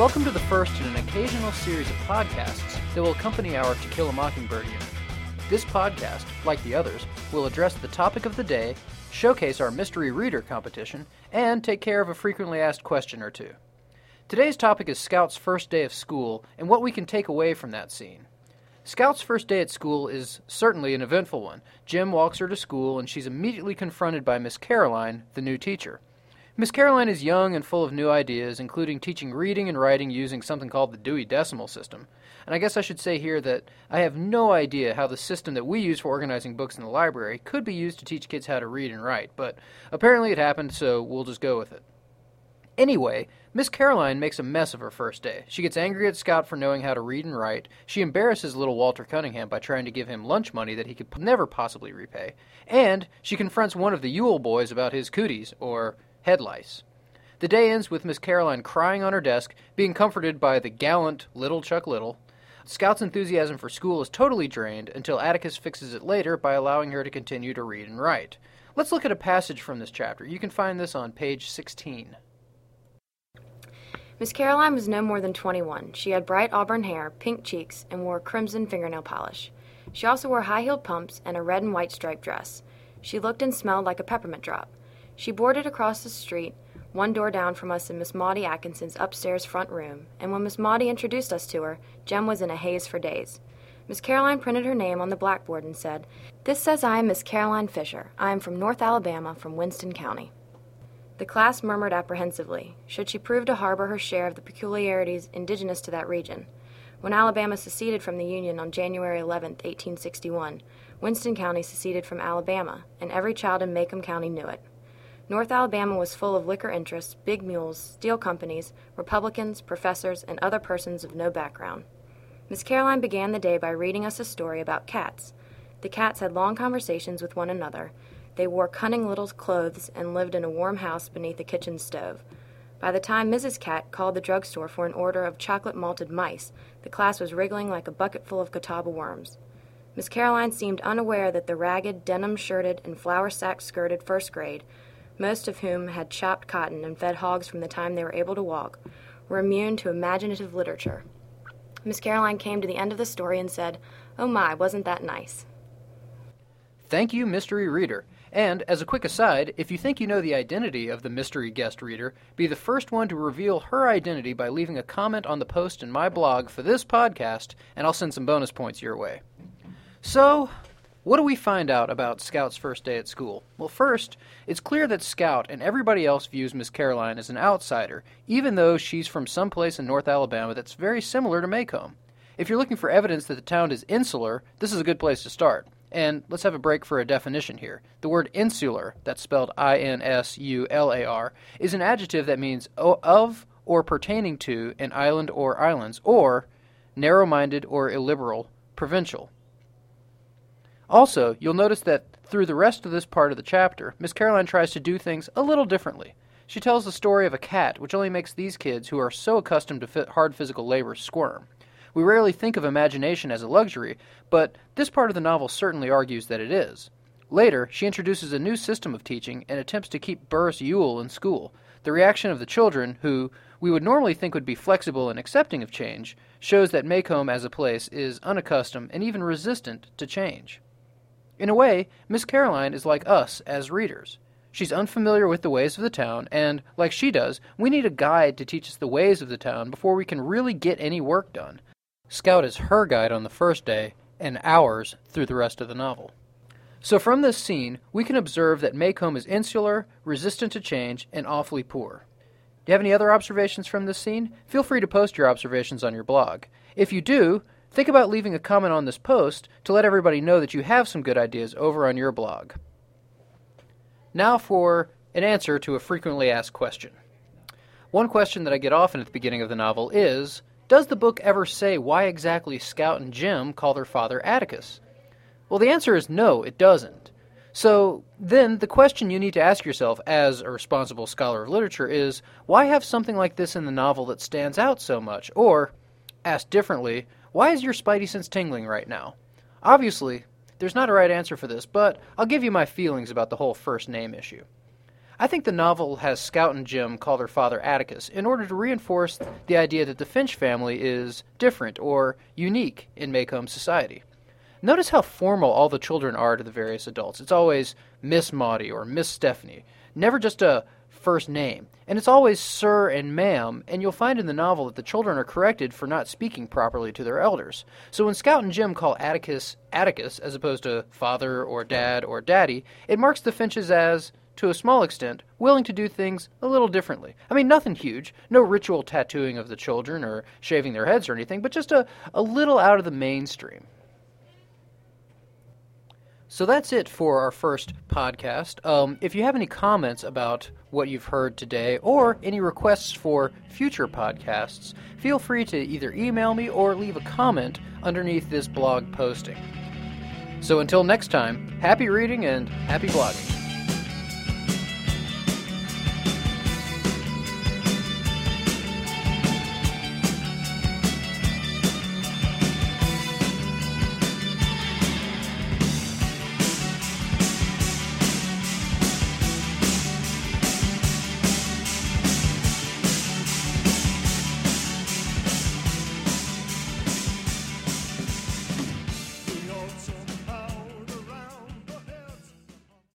Welcome to the first in an occasional series of podcasts that will accompany our To Kill a Mockingbird unit. This podcast, like the others, will address the topic of the day, showcase our mystery reader competition, and take care of a frequently asked question or two. Today's topic is Scout's first day of school and what we can take away from that scene. Scout's first day at school is certainly an eventful one. Jem walks her to school, and she's immediately confronted by Miss Caroline, the new teacher. Miss Caroline is young and full of new ideas, including teaching reading and writing using something called the Dewey Decimal System. And I guess I should say here that I have no idea how the system that we use for organizing books in the library could be used to teach kids how to read and write, but apparently it happened, so we'll just go with it. Anyway, Miss Caroline makes a mess of her first day. She gets angry at Scout for knowing how to read and write. She embarrasses little Walter Cunningham by trying to give him lunch money that he could never possibly repay. And she confronts one of the Ewell boys about his cooties, or head lice. The day ends with Miss Caroline crying on her desk, being comforted by the gallant little Chuck Little. Scout's enthusiasm for school is totally drained until Atticus fixes it later by allowing her to continue to read and write. Let's look at a passage from this chapter. You can find this on page 16. Miss Caroline was no more than 21. She had bright auburn hair, pink cheeks, and wore crimson fingernail polish. She also wore high heeled pumps and a red and white striped dress. She looked and smelled like a peppermint drop. She boarded across the street, one door down from us in Miss Maudie Atkinson's upstairs front room, and when Miss Maudie introduced us to her, Jem was in a haze for days. Miss Caroline printed her name on the blackboard and said, This says I am Miss Caroline Fisher. I am from North Alabama, from Winston County. The class murmured apprehensively. Should she prove to harbor her share of the peculiarities indigenous to that region? When Alabama seceded from the Union on January 11, 1861, Winston County seceded from Alabama, and every child in Maycomb County knew it. North Alabama was full of liquor interests, big mules, steel companies, Republicans, professors, and other persons of no background. Miss Caroline began the day by reading us a story about cats. The cats had long conversations with one another. They wore cunning little clothes and lived in a warm house beneath a kitchen stove. By the time Mrs. Cat called the drugstore for an order of chocolate malted mice, the class was wriggling like a bucketful of Catawba worms. Miss Caroline seemed unaware that the ragged, denim shirted, and flour sack skirted first grade most of whom had chopped cotton and fed hogs from the time they were able to walk, were immune to imaginative literature. Miss Caroline came to the end of the story and said, Oh my, wasn't that nice? Thank you, mystery reader. And, as a quick aside, if you think you know the identity of the mystery guest reader, be the first one to reveal her identity by leaving a comment on the post in my blog for this podcast, and I'll send some bonus points your way. So, what do we find out about Scout's first day at school? Well, first, it's clear that Scout and everybody else views Miss Caroline as an outsider, even though she's from some place in North Alabama that's very similar to Maycomb. If you're looking for evidence that the town is insular, this is a good place to start. And let's have a break for a definition here. The word insular, that's spelled I N S U L A R, is an adjective that means of or pertaining to an island or islands, or narrow minded or illiberal, provincial. Also, you'll notice that through the rest of this part of the chapter, Miss Caroline tries to do things a little differently. She tells the story of a cat, which only makes these kids, who are so accustomed to hard physical labor, squirm. We rarely think of imagination as a luxury, but this part of the novel certainly argues that it is. Later, she introduces a new system of teaching and attempts to keep Burris Ewell in school. The reaction of the children, who we would normally think would be flexible and accepting of change, shows that Maycomb as a place is unaccustomed and even resistant to change. In a way, Miss Caroline is like us as readers. She's unfamiliar with the ways of the town, and, like she does, we need a guide to teach us the ways of the town before we can really get any work done. Scout is her guide on the first day, and ours through the rest of the novel. So, from this scene, we can observe that Maycomb is insular, resistant to change, and awfully poor. Do you have any other observations from this scene? Feel free to post your observations on your blog. If you do, Think about leaving a comment on this post to let everybody know that you have some good ideas over on your blog. Now for an answer to a frequently asked question. One question that I get often at the beginning of the novel is Does the book ever say why exactly Scout and Jem call their father Atticus? Well, the answer is no, it doesn't. So then the question you need to ask yourself as a responsible scholar of literature is why have something like this in the novel that stands out so much? Or, asked differently, why is your spidey sense tingling right now? Obviously, there's not a right answer for this, but I'll give you my feelings about the whole first name issue. I think the novel has Scout and Jem call their father Atticus in order to reinforce the idea that the Finch family is different or unique in Maycomb society. Notice how formal all the children are to the various adults. It's always Miss Maudie or Miss Stephanie, never just a first name. And it's always sir and ma'am, and you'll find in the novel that the children are corrected for not speaking properly to their elders. So when Scout and Jem call Atticus Atticus as opposed to father or dad or daddy, it marks the Finches as to a small extent, willing to do things a little differently. I mean, nothing huge, no ritual tattooing of the children or shaving their heads or anything, but just a, a little out of the mainstream. So that's it for our first podcast. Um, if you have any comments about what you've heard today or any requests for future podcasts, feel free to either email me or leave a comment underneath this blog posting. So until next time, happy reading and happy blogging.